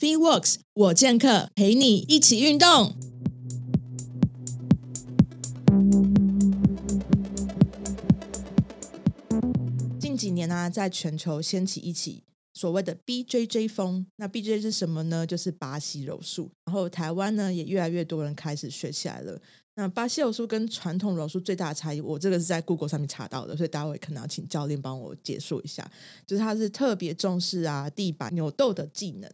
FitWorks，我健客陪你一起运动。近几年呢、啊，在全球掀起一起所谓的 BJJ 风。那 BJ 是什么呢？就是巴西柔术。然后台湾呢，也越来越多人开始学起来了。那巴西柔术跟传统柔术最大的差异，我这个是在 Google 上面查到的，所以大家会可能要请教练帮我解说一下。就是它是特别重视啊地板扭斗的技能，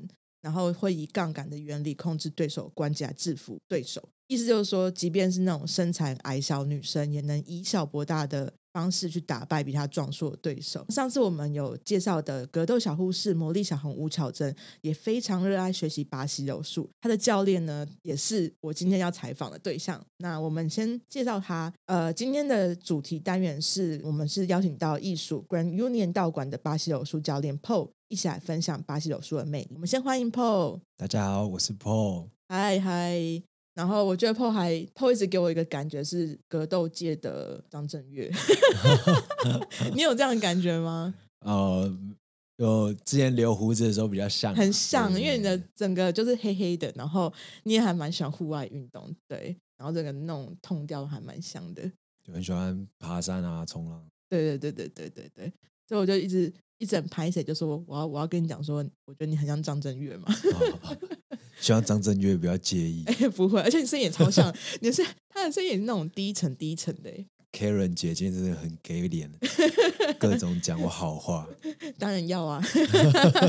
然后会以杠杆的原理控制对手关节制服对手。意思就是说，即便是那种身材矮小女生，也能以小博大的方式去打败比他壮硕的对手。上次我们有介绍的格斗小护士魔力小红吴巧珍，也非常热爱学习巴西柔术。他的教练呢，也是我今天要采访的对象。那我们先介绍他。呃，今天的主题单元是我们是邀请到艺术 Grand Union 道馆的巴西柔术教练 Paul 一起来分享巴西柔术的魅力。我们先欢迎 Paul。大家好，我是 Paul。嗨嗨。然后我觉得 Paul 还 Paul 一直给我一个感觉是格斗界的张震岳，你有这样的感觉吗？呃，有之前留胡子的时候比较像，很像，因为你的整个就是黑黑的，然后你也还蛮喜欢户外运动，对，然后这个那种痛调还蛮像的，就很喜欢爬山啊、冲浪，对对对对对对对，所以我就一直一直很拍谢，就说我要我要跟你讲说，我觉得你很像张震岳嘛。哦 希望张震岳不要介意。哎，不会，而且你声音也超像，你是他的声音也是那种低沉低沉的。Karen 姐今天真的很给脸，各种讲我好话。当然要啊。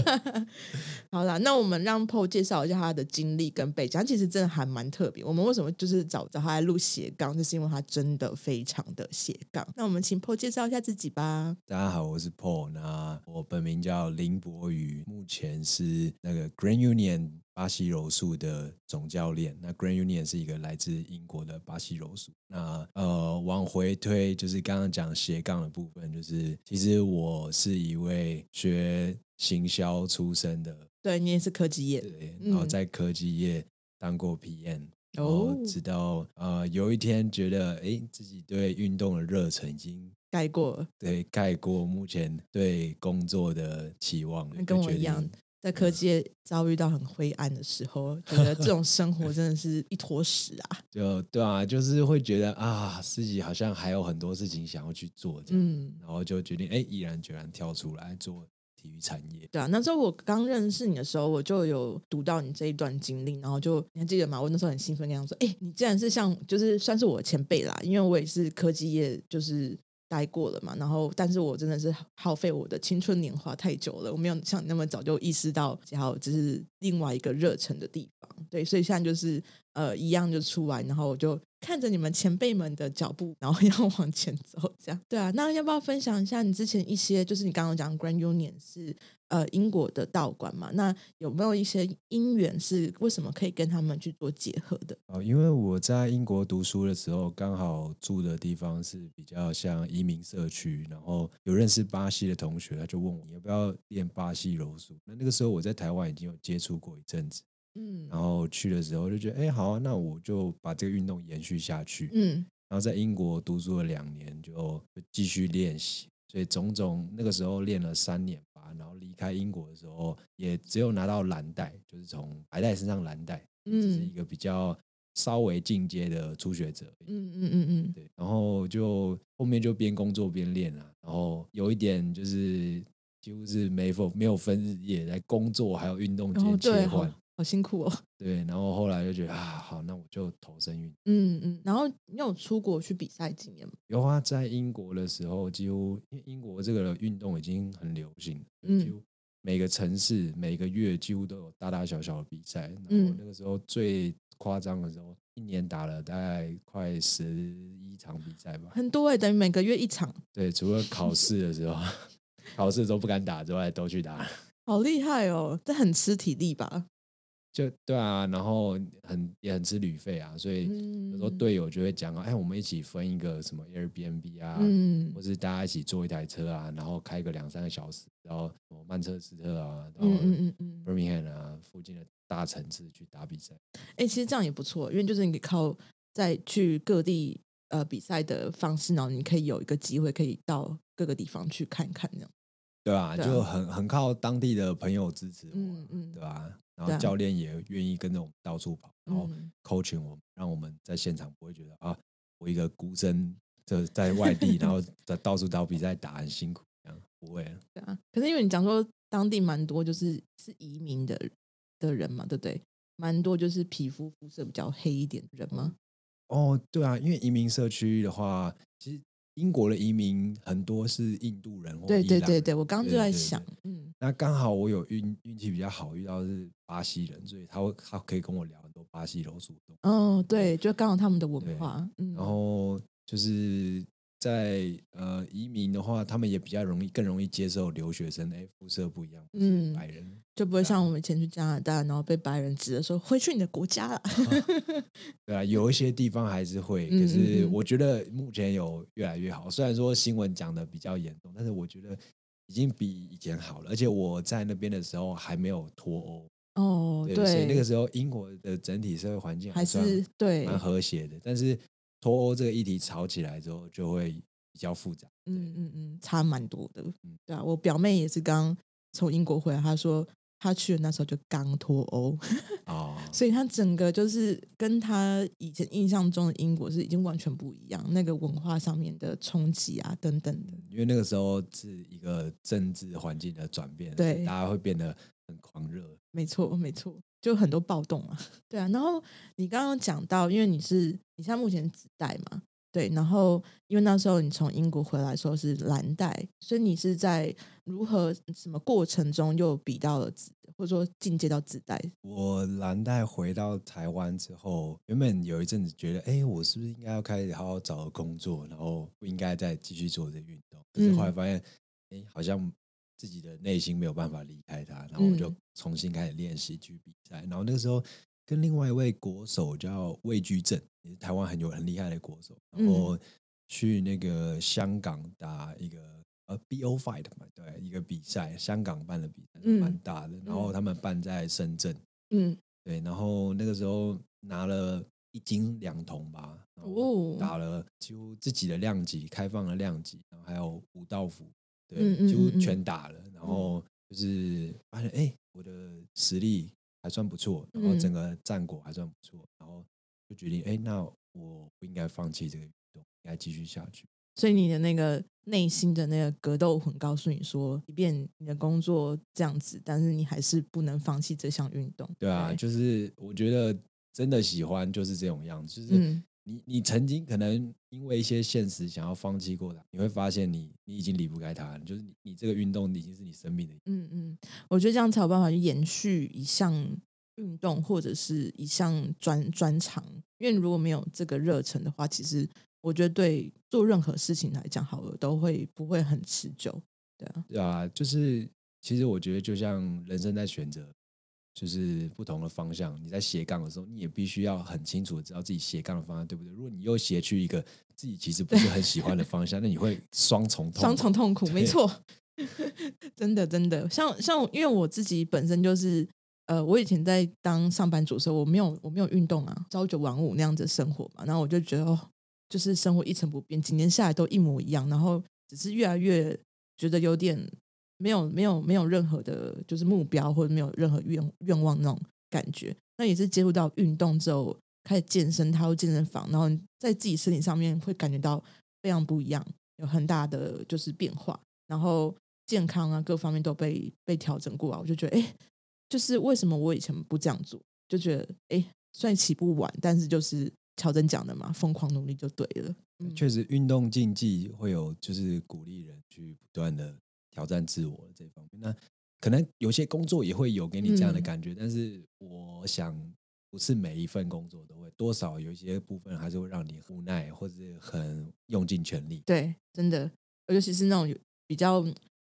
好啦，那我们让 Paul 介绍一下他的经历跟背景。他其实真的还蛮特别。我们为什么就是找找他来录斜杠，就是因为他真的非常的斜杠。那我们请 Paul 介绍一下自己吧。大家好，我是 Paul。那我本名叫林博宇，目前是那个 Grand Union。巴西柔术的总教练，那 Grand Union 是一个来自英国的巴西柔术。那呃，往回推，就是刚刚讲斜杠的部分，就是其实我是一位学行销出身的，对，你也是科技业，对，然后在科技业当过 PM，嗯，然后直到呃有一天觉得，哎，自己对运动的热忱已经盖过了，对，盖过目前对工作的期望，跟我一样。在科技遭遇到很灰暗的时候，觉得这种生活真的是一坨屎啊！就对啊，就是会觉得啊，自己好像还有很多事情想要去做，嗯，然后就决定哎，毅然决然跳出来做体育产业。对啊，那时候我刚认识你的时候，我就有读到你这一段经历，然后就你还记得吗？我那时候很兴奋，跟他说：“哎，你既然是像，就是算是我的前辈啦，因为我也是科技业，就是。”待过了嘛，然后，但是我真的是耗费我的青春年华太久了，我没有像你那么早就意识到，然后这是另外一个热忱的地方，对，所以现在就是呃一样就出来，然后我就看着你们前辈们的脚步，然后要往前走，这样，对啊，那要不要分享一下你之前一些，就是你刚刚讲 Grand Union 是。呃，英国的道馆嘛，那有没有一些因缘是为什么可以跟他们去做结合的？哦，因为我在英国读书的时候，刚好住的地方是比较像移民社区，然后有认识巴西的同学，他就问我要不要练巴西柔术。那那个时候我在台湾已经有接触过一阵子，嗯，然后去的时候就觉得，哎，好啊，那我就把这个运动延续下去，嗯，然后在英国读书了两年，就继续练习。所以种种那个时候练了三年吧，然后离开英国的时候，也只有拿到蓝带，就是从白带身上蓝带，嗯，这是一个比较稍微进阶的初学者，嗯嗯嗯嗯，对，然后就后面就边工作边练啊，然后有一点就是几乎是没分没有分日夜，在工作还有运动间切换。好辛苦哦。对，然后后来就觉得啊，好，那我就投身运动。嗯嗯。然后你有出国去比赛经验吗？有啊，在英国的时候，几乎因为英国这个运动已经很流行，嗯，几乎每个城市每个月几乎都有大大小小的比赛。然后那个时候最夸张的时候，一年打了大概快十一场比赛吧。很多哎，等于每个月一场。对，除了考试的时候，考试的时候不敢打之外，都去打。好厉害哦！这很吃体力吧？就对啊，然后很也很吃旅费啊，所以有时候队友就会讲啊，哎，我们一起分一个什么 Airbnb 啊，嗯，或是大家一起坐一台车啊，然后开个两三个小时，然后曼彻斯特啊，然后 Birmingham 啊附近的大城市去打比赛。哎，其实这样也不错，因为就是你靠在去各地呃比赛的方式，然后你可以有一个机会可以到各个地方去看看，这样。对啊，就很很靠当地的朋友支持我，嗯嗯，对吧？然后教练也愿意跟着我们到处跑，然后 coaching 我们，让我们在现场不会觉得啊，我一个孤身就在外地，然后 在到处找比赛打很辛苦这样，不会。对啊，可是因为你讲说当地蛮多就是是移民的的人嘛，对不对？蛮多就是皮肤肤色比较黑一点的人吗？哦，对啊，因为移民社区的话，其实。英国的移民很多是印度人或，对对对对，我刚刚就在想，嗯，那刚好我有运运气比较好，遇到是巴西人，所以他会他可以跟我聊很多巴西柔术。哦，对，就刚好他们的文化，嗯，然后就是。在呃移民的话，他们也比较容易，更容易接受留学生。哎，肤色不一样，嗯，白人就不会像我们以前去加拿大，然后被白人指着说回去你的国家了。对啊，有一些地方还是会，可是我觉得目前有越来越好。虽然说新闻讲的比较严重，但是我觉得已经比以前好了。而且我在那边的时候还没有脱欧哦，对，所以那个时候英国的整体社会环境还是对蛮和谐的，但是。脱欧这个议题吵起来之后，就会比较复杂。嗯嗯嗯，差蛮多的。嗯，对啊，我表妹也是刚从英国回来，她说她去的那时候就刚脱欧，哦，所以她整个就是跟她以前印象中的英国是已经完全不一样，那个文化上面的冲击啊等等的。因为那个时候是一个政治环境的转变，对，大家会变得很狂热。没错，没错。就很多暴动啊，对啊，然后你刚刚讲到，因为你是你现在目前紫带嘛，对，然后因为那时候你从英国回来的时候是蓝带，所以你是在如何什么过程中又比到了紫，或者说进阶到紫带？我蓝带回到台湾之后，原本有一阵子觉得，哎，我是不是应该要开始好好找个工作，然后不应该再继续做这运动？可是后来发现，哎、嗯，好像。自己的内心没有办法离开他，然后我就重新开始练习去比赛。嗯、然后那个时候跟另外一位国手叫魏居正，也是台湾很有很厉害的国手，然后去那个香港打一个呃 BO Fight 嘛，对，一个比赛，香港办的比赛蛮大的。然后他们办在深圳，嗯，对。然后那个时候拿了一金两铜吧，然后打了几乎自己的量级，开放的量级，然后还有武道服。对，几乎全打了，然后就是发现，哎，我的实力还算不错，然后整个战果还算不错，然后就决定，哎，那我不应该放弃这个运动，应该继续下去。所以你的那个内心的那个格斗魂告诉你说，即便你的工作这样子，但是你还是不能放弃这项运动。对啊，就是我觉得真的喜欢就是这种样子，就是。你你曾经可能因为一些现实想要放弃过的，你会发现你你已经离不开它，就是你你这个运动已经是你生命的。嗯嗯，我觉得这样才有办法去延续一项运动或者是一项专专长，因为如果没有这个热忱的话，其实我觉得对做任何事情来讲，好了都会不会很持久。对啊，对啊，就是其实我觉得就像人生在选择。就是不同的方向，你在斜杠的时候，你也必须要很清楚的知道自己斜杠的方向对不对？如果你又斜去一个自己其实不是很喜欢的方向，那你会双重痛双重痛苦。没错，真的真的，像像因为我自己本身就是呃，我以前在当上班族的时候，我没有我没有运动啊，朝九晚五那样子生活嘛，然后我就觉得哦，就是生活一成不变，几年下来都一模一样，然后只是越来越觉得有点。没有没有没有任何的，就是目标或者没有任何愿愿望那种感觉。那也是接触到运动之后，开始健身，踏入健身房，然后在自己身体上面会感觉到非常不一样，有很大的就是变化，然后健康啊各方面都被被调整过啊。我就觉得，哎，就是为什么我以前不这样做？就觉得，哎，虽然起步晚，但是就是乔真讲的嘛，疯狂努力就对了。嗯、确实，运动竞技会有就是鼓励人去不断的。挑战自我这方面，那可能有些工作也会有给你这样的感觉，嗯、但是我想不是每一份工作都会，多少有一些部分还是会让你无奈或者很用尽全力。对，真的，尤其是那种比较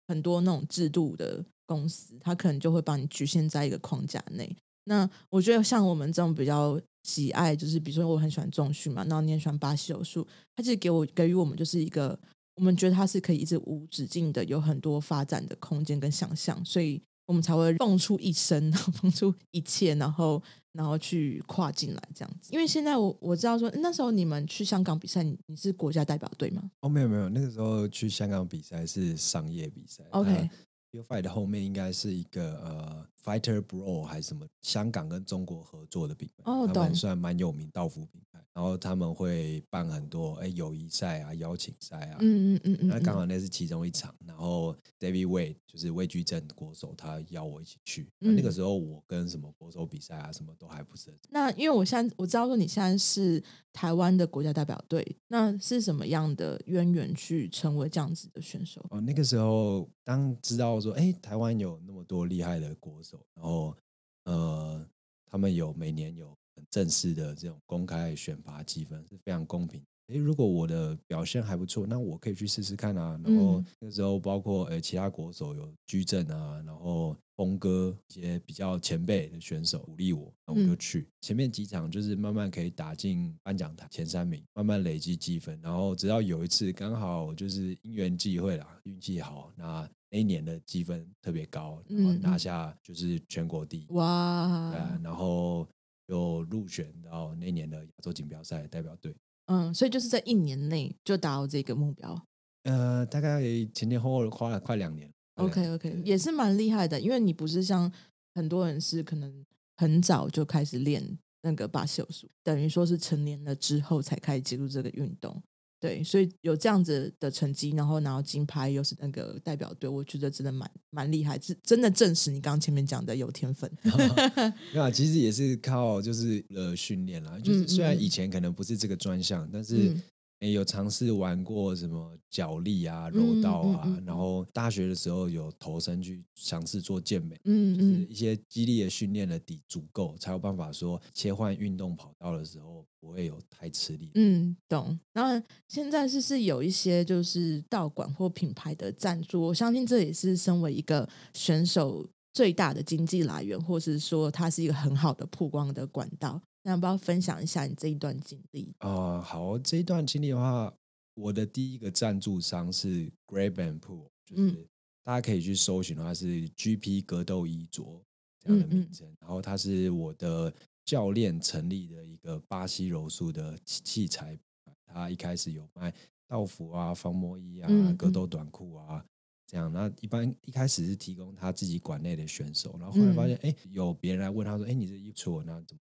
很多那种制度的公司，他可能就会把你局限在一个框架内。那我觉得像我们这种比较喜爱，就是比如说我很喜欢重训嘛，然后你也喜欢巴西柔术，它其实给我给予我们就是一个。我们觉得它是可以一直无止境的，有很多发展的空间跟想象，所以我们才会蹦出一生，蹦出一切，然后然后去跨进来这样子。因为现在我我知道说，那时候你们去香港比赛，你你是国家代表队吗？哦，没有没有，那个时候去香港比赛是商业比赛。OK，Pure Fight 的后面应该是一个呃 Fighter Bro 还是什么香港跟中国合作的品牌，哦，他们算蛮有名道服品牌。然后他们会办很多哎友谊赛啊、邀请赛啊，嗯嗯嗯嗯，那刚好那是其中一场。然后 David Wade 就是魏居正国手，他邀我一起去。嗯、那个时候我跟什么国手比赛啊，什么都还不是很。那因为我现在我知道说你现在是台湾的国家代表队，那是什么样的渊源去成为这样子的选手？哦，那个时候当知道说哎台湾有那么多厉害的国手，然后呃他们有每年有。很正式的这种公开选拔积分是非常公平。诶，如果我的表现还不错，那我可以去试试看啊。然后那时候包括诶其他国手有居正啊，然后峰哥一些比较前辈的选手鼓励我，那我就去。前面几场就是慢慢可以打进颁奖台前三名，慢慢累积积分，然后直到有一次刚好就是因缘际会啦，运气好，那那一年的积分特别高，然后拿下就是全国第一。哇！对啊，然后。有入选到那年的亚洲锦标赛代表队，嗯，所以就是在一年内就达到这个目标。呃，大概前前后后花了快两年。OK OK，也是蛮厉害的，因为你不是像很多人是可能很早就开始练那个巴西柔术，等于说是成年了之后才开始接触这个运动。对，所以有这样子的成绩，然后拿到金牌，又是那个代表队，我觉得真的蛮蛮厉害，是真的证实你刚刚前面讲的有天分。那、啊、其实也是靠就是呃训练啦，就是虽然以前可能不是这个专项，嗯、但是。嗯欸、有尝试玩过什么脚力啊、柔道啊，嗯嗯嗯、然后大学的时候有投身去尝试做健美，嗯，嗯就是一些激励的训练的底足够，才有办法说切换运动跑道的时候不会有太吃力。嗯，懂。那现在是是有一些就是道馆或品牌的赞助，我相信这也是身为一个选手最大的经济来源，或是说它是一个很好的曝光的管道。那要不要分享一下你这一段经历？啊、呃，好，这一段经历的话，我的第一个赞助商是 Grab and Pull，就是大家可以去搜寻的话是 GP 格斗衣着这样的名称。嗯嗯，然后他是我的教练成立的一个巴西柔术的器材，他一开始有卖道服啊、防磨衣啊、格斗短裤啊这样。那一般一开始是提供他自己馆内的选手，然后后来发现，哎、嗯，有别人来问他说，哎，你这衣服那怎么？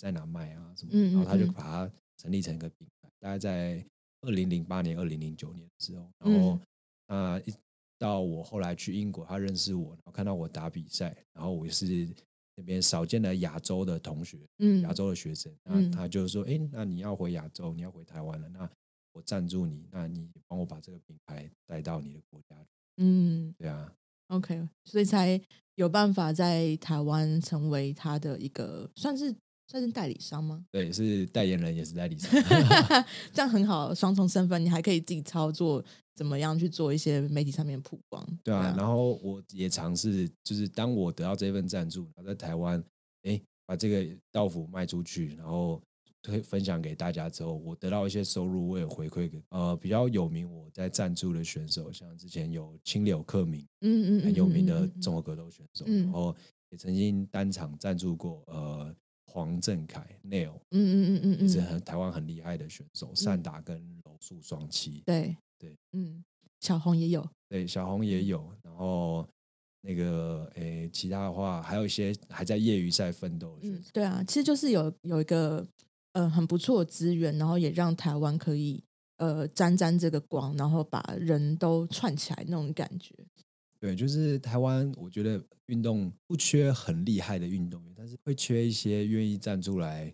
在哪卖啊？什么？然后他就把它成立成一个品牌。大概在二零零八年、二零零九年的时候，然后啊，一到我后来去英国，他认识我，然后看到我打比赛，然后我也是那边少见的亚洲的同学，嗯，亚洲的学生，那他就说：“哎，那你要回亚洲，你要回台湾了，那我赞助你，那你帮我把这个品牌带到你的国家。”嗯，对啊，OK，所以才有办法在台湾成为他的一个算是。算是代理商吗？对，是代言人，也是代理商，这样很好，双重身份，你还可以自己操作，怎么样去做一些媒体上面的曝光？对啊，然后我也尝试，就是当我得到这份赞助，然后在台湾，哎，把这个道服卖出去，然后推分享给大家之后，我得到一些收入，我也回馈给呃比较有名我在赞助的选手，像之前有青柳克明，嗯嗯，很有名的综合格斗选手，然后也曾经单场赞助过呃。黄振凯，Neil，嗯嗯嗯嗯，是很台湾很厉害的选手，散打跟柔术双栖。对对，嗯，小红也有，对，小红也有。然后那个，诶，其他的话还有一些还在业余赛奋斗的选手。对啊，其实就是有有一个呃很不错的资源，然后也让台湾可以呃沾沾这个光，然后把人都串起来那种感觉。对，就是台湾，我觉得运动不缺很厉害的运动员，但是会缺一些愿意站出来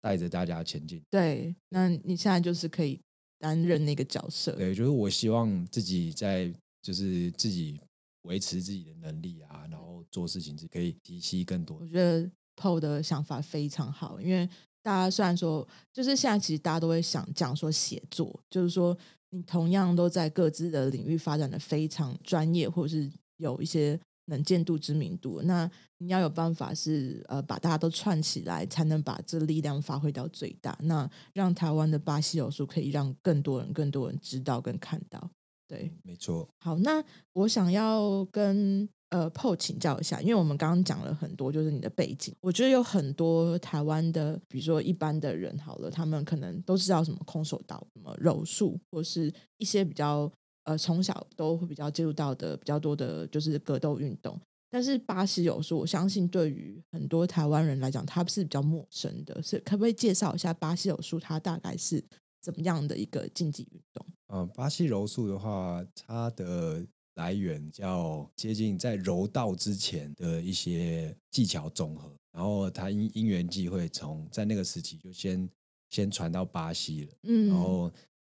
带着大家前进。对，那你现在就是可以担任那个角色。对，就是我希望自己在，就是自己维持自己的能力啊，然后做事情是可以提携更多。我觉得 Paul 的想法非常好，因为大家虽然说，就是现在其实大家都会想讲说写作，就是说。你同样都在各自的领域发展的非常专业，或者是有一些能见度、知名度。那你要有办法是呃，把大家都串起来，才能把这力量发挥到最大。那让台湾的巴西柔术可以让更多人、更多人知道跟看到。对，没错。好，那我想要跟。呃，PO，请教一下，因为我们刚刚讲了很多，就是你的背景。我觉得有很多台湾的，比如说一般的人，好了，他们可能都知道什么空手道、什么柔术，或是一些比较呃从小都会比较接触到的比较多的就是格斗运动。但是巴西柔术，我相信对于很多台湾人来讲，它是比较陌生的。是可不可以介绍一下巴西柔术？它大概是怎么样的一个竞技运动？嗯，巴西柔术的话，它的来源叫接近在柔道之前的一些技巧总和，然后他因因缘际会，从在那个时期就先先传到巴西了。嗯，然后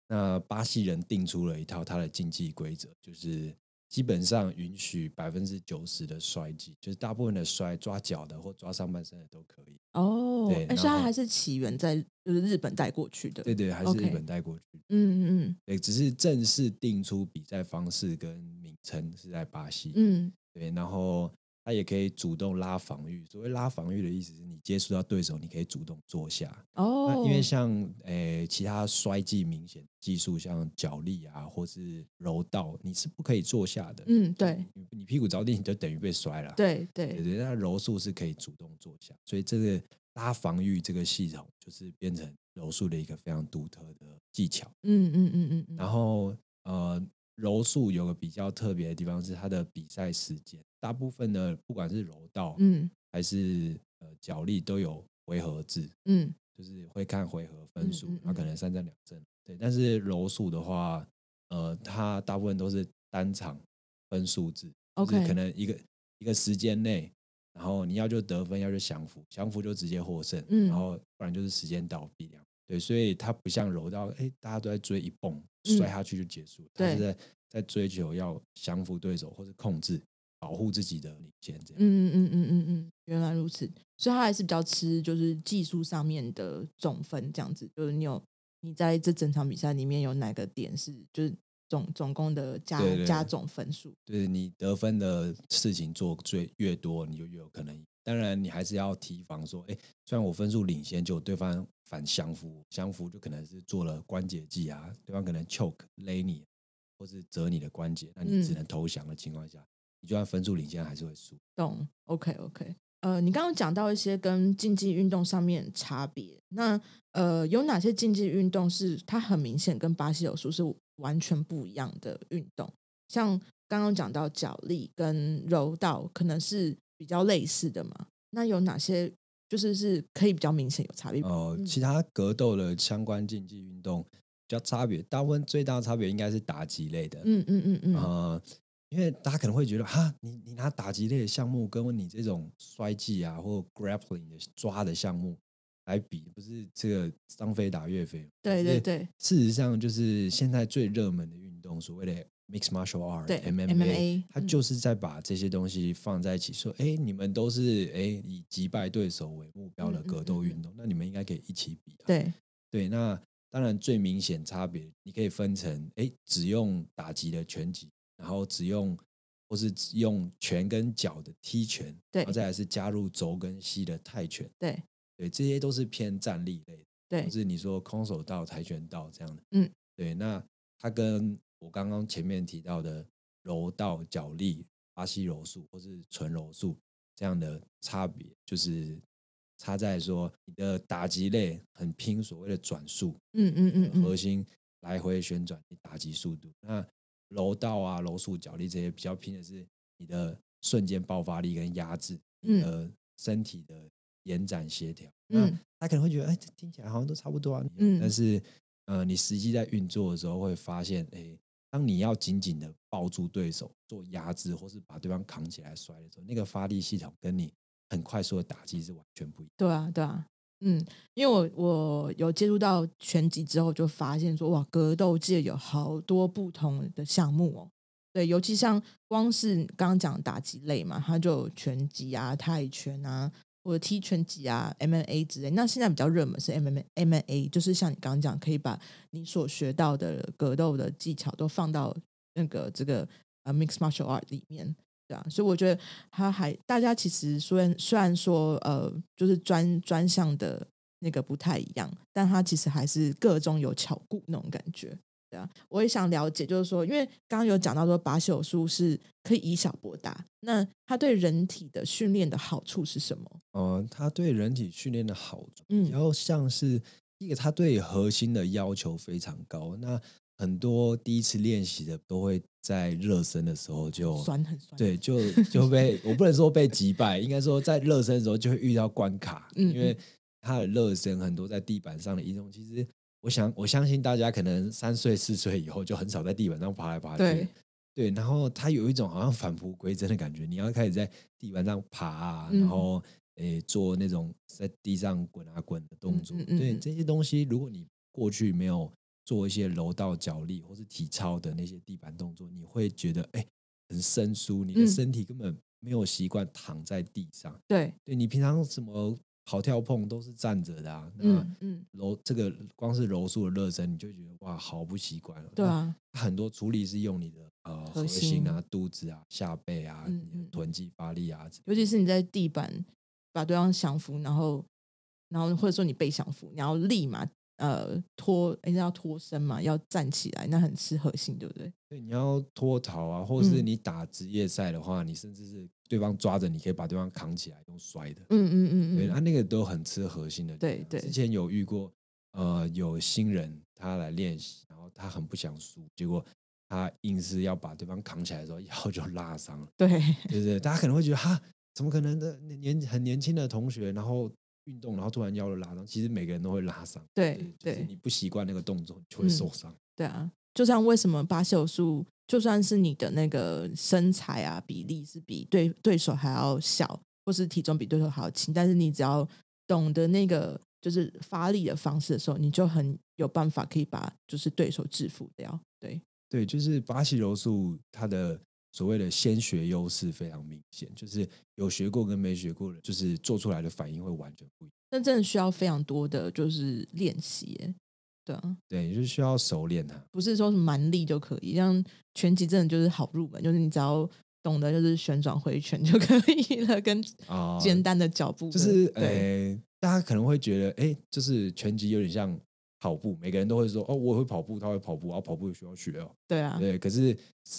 那巴西人定出了一套他的竞技规则，就是。基本上允许百分之九十的摔技，就是大部分的摔抓脚的或抓上半身的都可以。哦，对，而且它还是起源在就是日本带过去的。对对，还是日本带过去。嗯嗯嗯，对，只是正式定出比赛方式跟名称是在巴西。嗯，对，然后。他也可以主动拉防御。所谓拉防御的意思是你接触到对手，你可以主动坐下。哦，那因为像诶、欸、其他摔技明显技术，像脚力啊，或是柔道，你是不可以坐下的。嗯，对，你，你屁股着地，你就等于被摔了。对对对对，那柔术是可以主动坐下，所以这个拉防御这个系统，就是变成柔术的一个非常独特的技巧。嗯嗯嗯嗯嗯。然后呃。柔术有个比较特别的地方是它的比赛时间，大部分的不管是柔道，嗯，还是呃脚力都有回合制，嗯，就是会看回合分数，它可能三战两胜，对。但是柔术的话，呃，它大部分都是单场分数制，OK，可能一个一个时间内，然后你要就得分，要就降服，降服就直接获胜，嗯，然后不然就是时间到比量。对，所以它不像柔道，哎，大家都在追一蹦摔下去就结束，它、嗯、是在在追求要降服对手或者控制、保护自己的领先这样。嗯嗯嗯嗯嗯，原来如此，所以它还是比较吃就是技术上面的总分这样子，就是你有你在这整场比赛里面有哪个点是就是总总共的加加总分数，对你得分的事情做最越多，你就越有可能。当然，你还是要提防说，哎，虽然我分数领先，就对方反降服，降服就可能是做了关节技啊，对方可能 choke 勒你，或是折你的关节，那你只能投降的情况下，嗯、你就算分数领先，还是会输。懂？OK OK。呃，你刚刚讲到一些跟竞技运动上面差别，那呃，有哪些竞技运动是它很明显跟巴西柔术是完全不一样的运动？像刚刚讲到脚力跟柔道，可能是。比较类似的嘛？那有哪些就是是可以比较明显有差别？哦、呃，其他格斗的相关竞技运动比较差别，大部分最大的差别应该是打击类的。嗯嗯嗯嗯。呃，因为大家可能会觉得，哈，你你拿打击类的项目跟你这种摔技啊或 grappling 的抓的项目来比，不是这个张飞打岳飞？对对对。事实上，就是现在最热门的运动，所谓的。Mixed martial art，对 MMA，, MMA 他就是在把这些东西放在一起，说，哎、嗯，你们都是哎以击败对手为目标的格斗运动，嗯嗯嗯、那你们应该可以一起比、啊。对对，那当然最明显差别，你可以分成，哎，只用打击的拳击，然后只用或是只用拳跟脚的踢拳，对，然后再来是加入肘跟膝的泰拳，对对，这些都是偏站立类的，对，就是你说空手道、跆拳道这样的，嗯，对，那它跟我刚刚前面提到的柔道、脚力、巴西柔术或是纯柔术这样的差别，就是差在说你的打击类很拼所谓的转速，嗯嗯嗯，核心来回旋转，你打击速度。那柔道啊、柔术、脚力这些比较拼的是你的瞬间爆发力跟压制，你的身体的延展协调。那他可能会觉得，哎，这听起来好像都差不多啊，嗯，但是呃，你实际在运作的时候会发现，哎。当你要紧紧的抱住对手做压制，或是把对方扛起来摔的时候，那个发力系统跟你很快速的打击是完全不一样。对啊，对啊，嗯，因为我我有接触到拳击之后，就发现说哇，格斗界有好多不同的项目哦。对，尤其像光是刚刚讲打击类嘛，它就有拳击啊、泰拳啊。或者踢拳击啊，MMA 之类，那现在比较热门是 MMA，MMA 就是像你刚刚讲，可以把你所学到的格斗的技巧都放到那个这个呃 mixed martial art 里面，对啊，所以我觉得他还大家其实虽然虽然说呃就是专专项的那个不太一样，但他其实还是各中有巧顾那种感觉。对啊，我也想了解，就是说，因为刚刚有讲到说，巴西柔术是可以以小博大，那它对人体的训练的好处是什么？呃，它对人体训练的好处，嗯，然后像是一个，它对核心的要求非常高。那很多第一次练习的都会在热身的时候就酸很酸，对，就就被我不能说被击败，应该说在热身的时候就会遇到关卡，嗯，因为它的热身很多在地板上的移动，其实我想我相信大家可能三岁四岁以后就很少在地板上爬来爬去，对，对，然后他有一种好像返璞归真的感觉，你要开始在地板上爬啊，然后。诶，做那种在地上滚啊滚的动作，嗯。嗯嗯、对这些东西，如果你过去没有做一些柔道、脚力或是体操的那些地板动作，你会觉得诶很生疏，你的身体根本没有习惯躺在地上。嗯、对，对你平常什么跑跳碰都是站着的啊，嗯嗯，柔这个光是柔术的热身，你就觉得哇，好不习惯了。对啊，很多处理是用你的呃核心啊、肚子啊、下背啊、嗯嗯、臀肌发力啊，尤其是你在地板。把对方降服，然后，然后或者说你被降服，你要立马呃脱，人家要脱身嘛，要站起来，那很吃核心，对不对？对，你要脱逃啊，或者是你打职业赛的话，嗯、你甚至是对方抓着，你可以把对方扛起来用摔的。嗯嗯嗯嗯，对，他那个都很吃核心的。对对。之前有遇过呃有新人他来练习，然后他很不想输，结果他硬是要把对方扛起来的时候，腰就拉伤了。对对对，大家可能会觉得哈。怎么可能的年很年轻的同学，然后运动，然后突然腰就拉伤？其实每个人都会拉伤。对对，就是、你不习惯那个动作，就会受伤、嗯。对啊，就像为什么巴西柔术，就算是你的那个身材啊比例是比对对手还要小，或是体重比对手还要轻，但是你只要懂得那个就是发力的方式的时候，你就很有办法可以把就是对手制服掉。对对，就是巴西柔术它的。所谓的先学优势非常明显，就是有学过跟没学过的，就是做出来的反应会完全不一样。那真的需要非常多的就是练习，对啊，对，就是需要熟练啊，不是说是蛮力就可以。像拳击真的就是好入门，就是你只要懂得就是旋转回拳就 可以了，跟简单的脚步，哦，就是呃，大家可能会觉得，哎，就是拳击有点像。跑步，每个人都会说哦，我会跑步，他会跑步，然后跑步也需要学哦。对啊，对。可是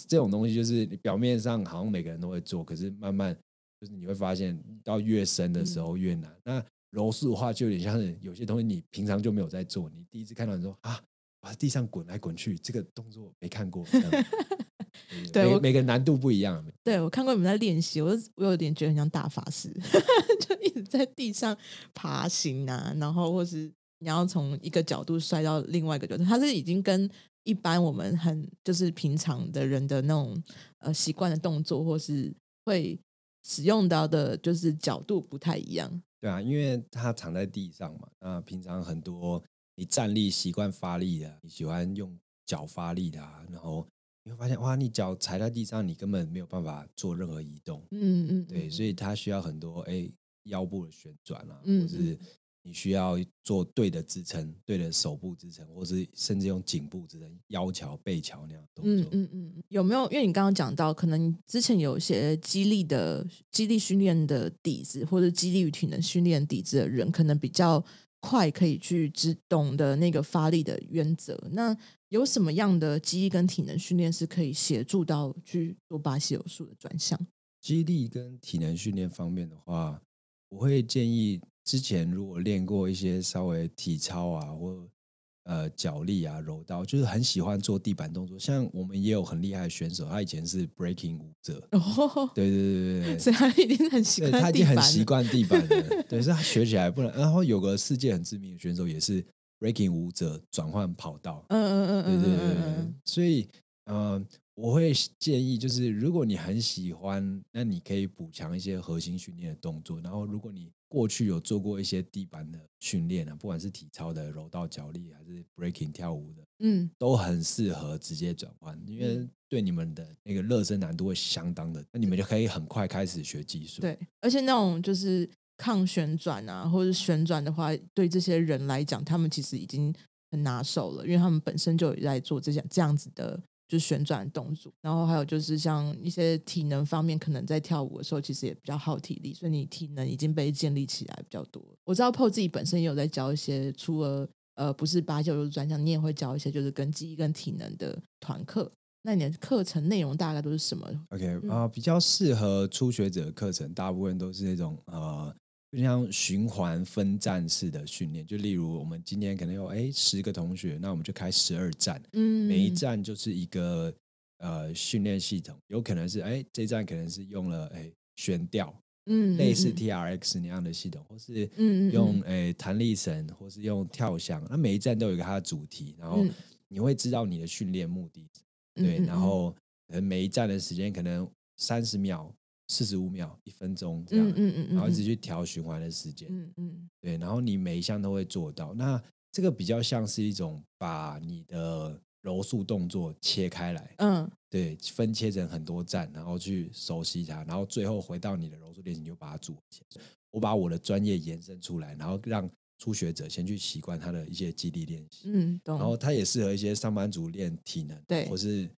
这种东西就是你表面上好像每个人都会做，可是慢慢就是你会发现到越深的时候越难。嗯、那柔术的话就有点像是有些东西你平常就没有在做，你第一次看到你说啊，往地上滚来滚去，这个动作没看过。对，每每个难度不一样。对，我看过你们在练习，我我有点觉得很像大法师，就一直在地上爬行啊，然后或是。你要从一个角度摔到另外一个角度，它是已经跟一般我们很就是平常的人的那种呃习惯的动作，或是会使用到的，就是角度不太一样。对啊，因为它躺在地上嘛，那平常很多你站立习惯发力的，你喜欢用脚发力的啊，然后你会发现哇，你脚踩在地上，你根本没有办法做任何移动。嗯，嗯嗯，对，所以它需要很多哎腰部的旋转啊，嗯嗯或是。你需要做对的支撑，对的手部支撑，或是甚至用颈部支撑、腰桥、背桥那样动作。嗯嗯嗯，有没有？因为你刚刚讲到，可能之前有一些肌力的、肌力训练的底子，或者肌力与体能训练底子的人，可能比较快可以去知懂得那个发力的原则。那有什么样的肌力跟体能训练是可以协助到去做巴西柔术的转向？肌力跟体能训练方面的话，我会建议。之前如果练过一些稍微体操啊，或呃脚力啊、柔道，就是很喜欢做地板动作。像我们也有很厉害的选手，他以前是 breaking 舞者。哦，对对对对，所以他已经很习惯，他已经很习惯地板了。对，所以他学起来不能。然后有个世界很知名的选手，也是 breaking 舞者转换跑道。嗯嗯嗯嗯，对对对对。所以，嗯、呃。我会建议，就是如果你很喜欢，那你可以补强一些核心训练的动作。然后，如果你过去有做过一些地板的训练啊，不管是体操的、柔道、脚力，还是 breaking 跳舞的，嗯，都很适合直接转换，因为对你们的那个热身难度会相当的，那你们就可以很快开始学技术。对，而且那种就是抗旋转啊，或者旋转的话，对这些人来讲，他们其实已经很拿手了，因为他们本身就有在做这些这样子的。就旋转动作，然后还有就是像一些体能方面，可能在跳舞的时候其实也比较耗体力，所以你体能已经被建立起来比较多。我知道 PO 自己本身也有在教一些，除了呃不是巴西柔术专项，你也会教一些就是跟记忆跟体能的团课。那你的课程内容大概都是什么？OK 啊、呃，比较适合初学者的课程，大部分都是那种呃就像循环分站式的训练。就例如我们今天可能有哎十个同学，那我们就开十二站，嗯，每一站就是一个呃训练系统，有可能是哎这一站可能是用了哎悬吊。嗯，类似 T R X 那样的系统，或是用哎弹力绳，或是用跳箱，那每一站都有一个它的主题，然后你会知道你的训练目的，对，然后每一站的时间可能三十秒、四十五秒、一分钟这样，然后一直去调循环的时间，嗯嗯，对，然后你每一项都会做到，那这个比较像是一种把你的。柔术动作切开来，嗯，对，分切成很多站，然后去熟悉它，然后最后回到你的柔术练习，你就把它组起来。我把我的专业延伸出来，然后让初学者先去习惯他的一些基地练习，嗯，懂。然后它也适合一些上班族练体能，对，或是。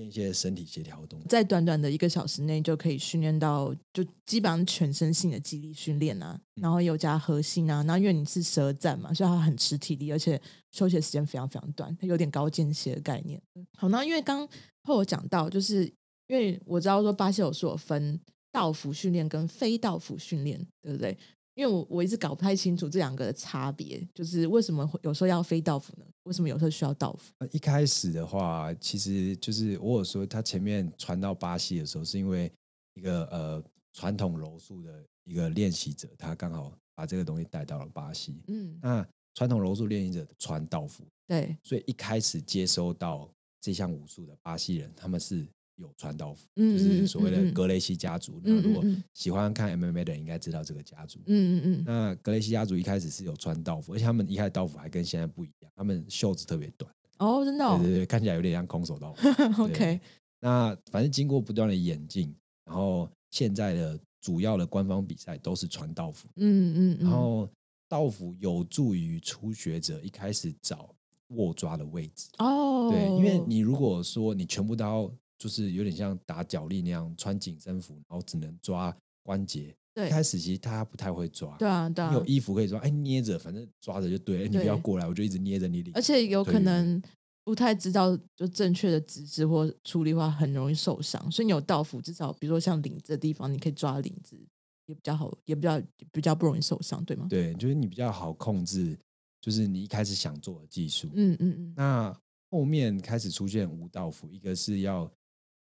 练一些身体协调动作，在短短的一个小时内就可以训练到，就基本上全身性的肌力训练啊，然后有加核心啊，然后因为你是舌战嘛，所以它很吃体力，而且休息的时间非常非常短，它有点高间歇的概念。好，那因为刚后我讲到，就是因为我知道说巴西柔术有分道服训练跟非道服训练，对不对？因为我我一直搞不太清楚这两个的差别，就是为什么会有时候要非道服呢？为什么有时候需要道服？一开始的话，其实就是我有说他前面传到巴西的时候，是因为一个呃传统柔术的一个练习者，他刚好把这个东西带到了巴西。嗯，那传统柔术练习者传道服，对，所以一开始接收到这项武术的巴西人，他们是。有川道服，就是所谓的格雷西家族。那如果喜欢看 MMA 的人，应该知道这个家族。嗯嗯嗯。那格雷西家族一开始是有穿道服，而且他们一开始道服还跟现在不一样，他们袖子特别短。哦，真的。对对对，看起来有点像空手道。OK。那反正经过不断的演进，然后现在的主要的官方比赛都是穿道服。嗯嗯。然后道服有助于初学者一开始找握抓的位置。哦。对，因为你如果说你全部都要。就是有点像打脚力那样穿紧身服，然后只能抓关节。对，一开始其实他不太会抓。对啊，对啊。有衣服可以抓，哎，捏着，反正抓着就对了。你不要过来，我就一直捏着你领。而且有可能不太知道就正确的姿势或处理的话，很容易受伤。所以你有道服，至少比如说像领子的地方，你可以抓领子，也比较好，也比较比较不容易受伤，对吗？对，就是你比较好控制，就是你一开始想做的技术。嗯嗯嗯。那后面开始出现无道服，一个是要。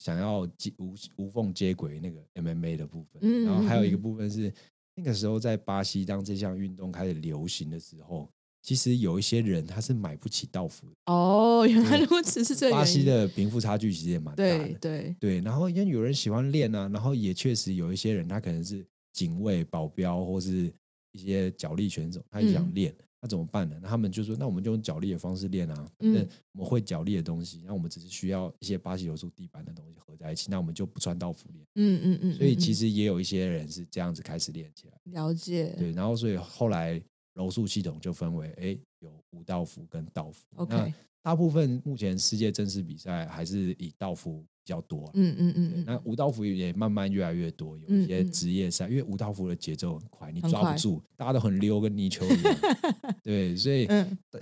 想要接无无缝接轨那个 MMA 的部分，嗯，然后还有一个部分是那个时候在巴西，当这项运动开始流行的时候，其实有一些人他是买不起道服的。哦，原来如此，是这样。巴西的贫富差距其实也蛮大的，对对对。然后因为有人喜欢练啊，然后也确实有一些人他可能是警卫、保镖或是一些角力选手，他也想练。嗯那怎么办呢？那他们就说：“那我们就用脚力的方式练啊。那、嗯、我们会脚力的东西，那我们只是需要一些巴西柔术地板的东西合在一起。那我们就不穿道服练。嗯嗯嗯。所以其实也有一些人是这样子开始练起来。了解。对，然后所以后来柔术系统就分为：哎，有无道服跟道服。OK。大部分目前世界正式比赛还是以道服。比较多，嗯嗯嗯，那舞蹈服也慢慢越来越多，有一些职业赛，因为舞蹈服的节奏很快，你抓不住，大家都很溜，跟泥鳅一样，对，所以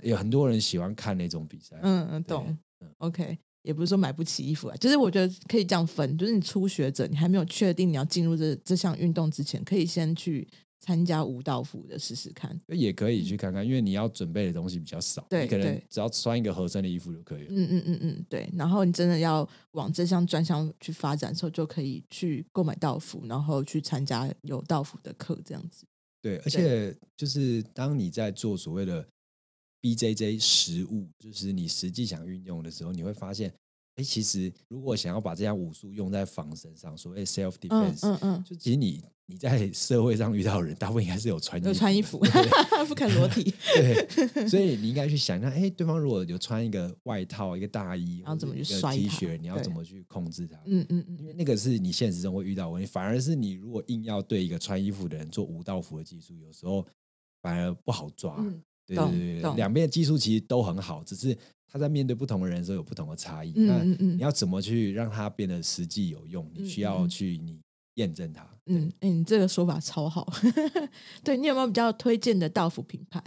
有很多人喜欢看那种比赛，嗯嗯，懂，OK，也不是说买不起衣服啊，就是我觉得可以这样分，就是你初学者，你还没有确定你要进入这这项运动之前，可以先去。参加舞蹈服的试试看，也可以去看看，因为你要准备的东西比较少，对，你可能只要穿一个合身的衣服就可以了。嗯嗯嗯嗯，对。然后你真的要往这项专项去发展的时候，就可以去购买道服，然后去参加有道服的课，这样子。对，而且就是当你在做所谓的 BJJ 实物，就是你实际想运用的时候，你会发现。哎，其实如果想要把这项武术用在防身上，所谓 self defense，嗯嗯，嗯，就其实你你在社会上遇到的人，大部分应该是有穿衣服有穿衣服，不肯裸体。对，所以你应该去想一下，哎，对方如果有穿一个外套、一个大衣，然后怎么去摔 T 恤，你要怎么去控制他？嗯嗯嗯，因为那个是你现实中会遇到的问题，反而是你如果硬要对一个穿衣服的人做无道服的技术，有时候反而不好抓。嗯、对对对对，两边的技术其实都很好，只是。他在面对不同的人的时候有不同的差异，那你要怎么去让他变得实际有用？你需要去你验证它。嗯，哎，你这个说法超好。对，你有没有比较推荐的道服品牌？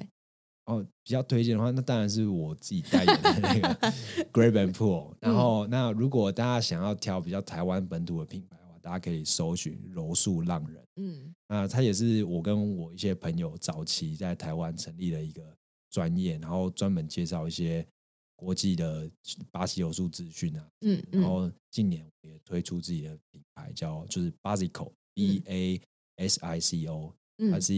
哦，比较推荐的话，那当然是我自己代言的那个 Grab and Pull。然后，那如果大家想要挑比较台湾本土的品牌的话，大家可以搜寻柔术浪人。嗯，那他也是我跟我一些朋友早期在台湾成立了一个专业，然后专门介绍一些国际的巴西柔术资讯啊。嗯，嗯，然后近年也推出自己的品牌，叫就是 Basico，B A S I C O，它是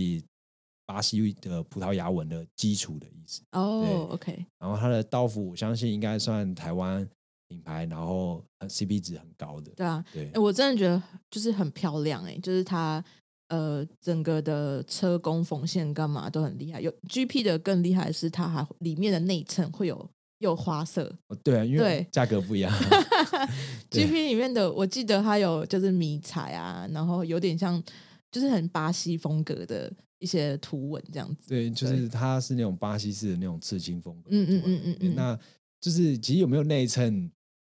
巴西的葡萄牙文的基础的意思。哦，OK。然后它的道服，我相信应该算台湾。品牌，然后 CP 值很高的，对啊，对，我真的觉得就是很漂亮哎，就是它呃整个的车工缝线干嘛都很厉害，有 GP 的更厉害的是它还里面的内衬会有有花色，对啊，因为价格不一样。GP 里面的我记得它有就是迷彩啊，然后有点像就是很巴西风格的一些图文这样子，对，就是它是那种巴西式的那种刺青风格，嗯嗯嗯嗯嗯，那就是其实有没有内衬。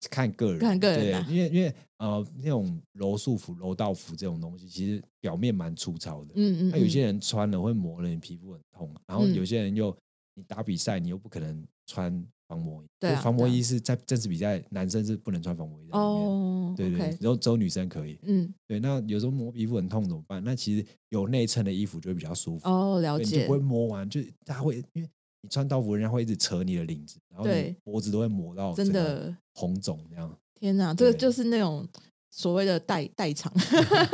看个人，看个人、啊，对，因为因为呃，那种柔术服、柔道服这种东西，其实表面蛮粗糙的。嗯嗯，那有些人穿了会磨了，你皮肤很痛。然后有些人又，你打比赛，你又不可能穿防磨衣。对、啊，防磨衣是在正式比赛，男生是不能穿防磨衣的。哦，对对，对，只有只有女生可以。嗯，对。那有时候磨皮肤很痛怎么办？那其实有内衬的衣服就会比较舒服。哦，了解。就不会磨完，就大家会因为。你穿道服，人家会一直扯你的领子，然后你脖子都会磨到真的红肿这样。天哪，这个就是那种所谓的代代偿，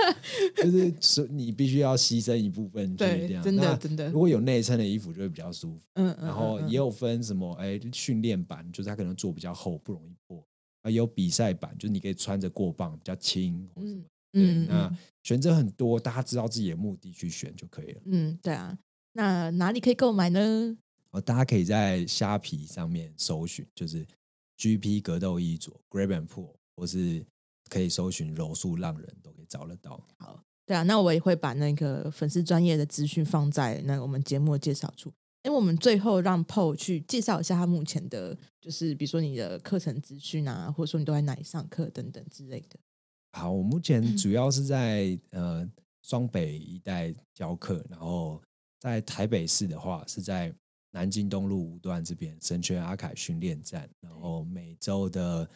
就是你必须要牺牲一部分，对，这样真的真的。如果有内衬的衣服，就会比较舒服。嗯嗯。然后也有分什么，哎，训练版就是它可能做比较厚，不容易破。啊，有比赛版，就是你可以穿着过磅，比较轻或什么。嗯。那选择很多，大家知道自己的目的去选就可以了。嗯，对啊。那哪里可以购买呢？哦大家可以在虾皮上面搜寻，就是 GP 格斗衣着 Grab and Pull，或是可以搜寻柔术浪人，都可以找得到。好，对啊，那我也会把那个粉丝专业的资讯放在那个我们节目的介绍处。因为我们最后让 Paul 去介绍一下他目前的，就是比如说你的课程资讯啊，或者说你都在哪里上课等等之类的。好，我目前主要是在呃双北一带教课，然后在台北市的话是在。南京东路五段这边神泉阿凯训练站，然后每周的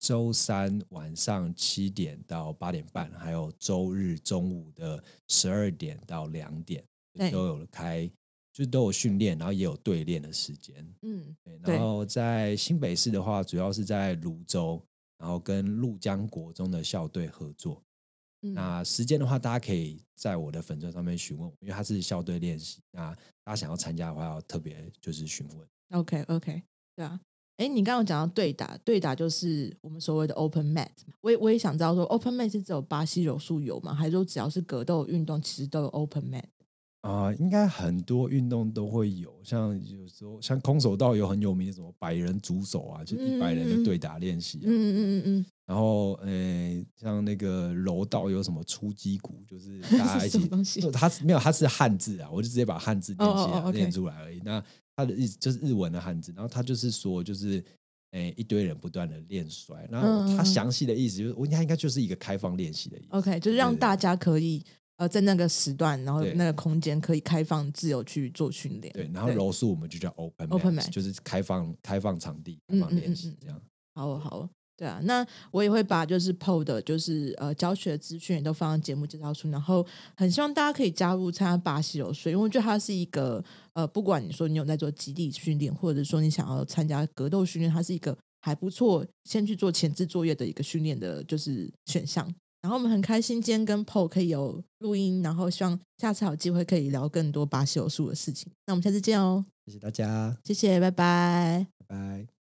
周三晚上七点到八点半，还有周日中午的十二点到两点，都有开，就都有训练，然后也有对练的时间。嗯，对。然后在新北市的话，主要是在泸州，然后跟鹭江国中的校队合作。嗯、那时间的话，大家可以在我的粉钻上面询问，因为他是校队练习。那大家想要参加的话，要特别就是询问。OK OK，对啊。哎，你刚刚讲到对打，对打就是我们所谓的 Open Mat。我也我也想知道说，Open Mat 是只有巴西柔术有吗？还是说只要是格斗运动，其实都有 Open Mat？啊、呃，应该很多运动都会有，像有时候像空手道有很有名的什么百人组手啊，就一百人的对打练习、啊。嗯嗯嗯嗯。然后，诶、欸，像那个柔道有什么出击鼓，就是大家一起。它是没有，它是汉字啊，我就直接把汉字练起来，oh, oh, okay. 练出来而已。那它的意思就是日文的汉字，然后它就是说，就是一堆人不断的练摔。然后它详细的意思就是，我应该应该就是一个开放练习的意思。OK，就是让大家可以。呃，在那个时段，然后那个空间可以开放自由去做训练。对，然后柔术我们就叫 open open mat，就是开放开放场地，开放练习这样。好好，对啊，那我也会把就是 PO 的，就是呃教学资讯也都放在节目介绍处，然后很希望大家可以加入参加巴西柔术，因为我觉得它是一个呃，不管你说你有在做基地训练，或者说你想要参加格斗训练，它是一个还不错，先去做前置作业的一个训练的，就是选项。然后我们很开心今天跟 Paul 可以有录音，然后希望下次有机会可以聊更多巴西柔术的事情。那我们下次见哦，谢谢大家，谢谢，拜拜，拜拜。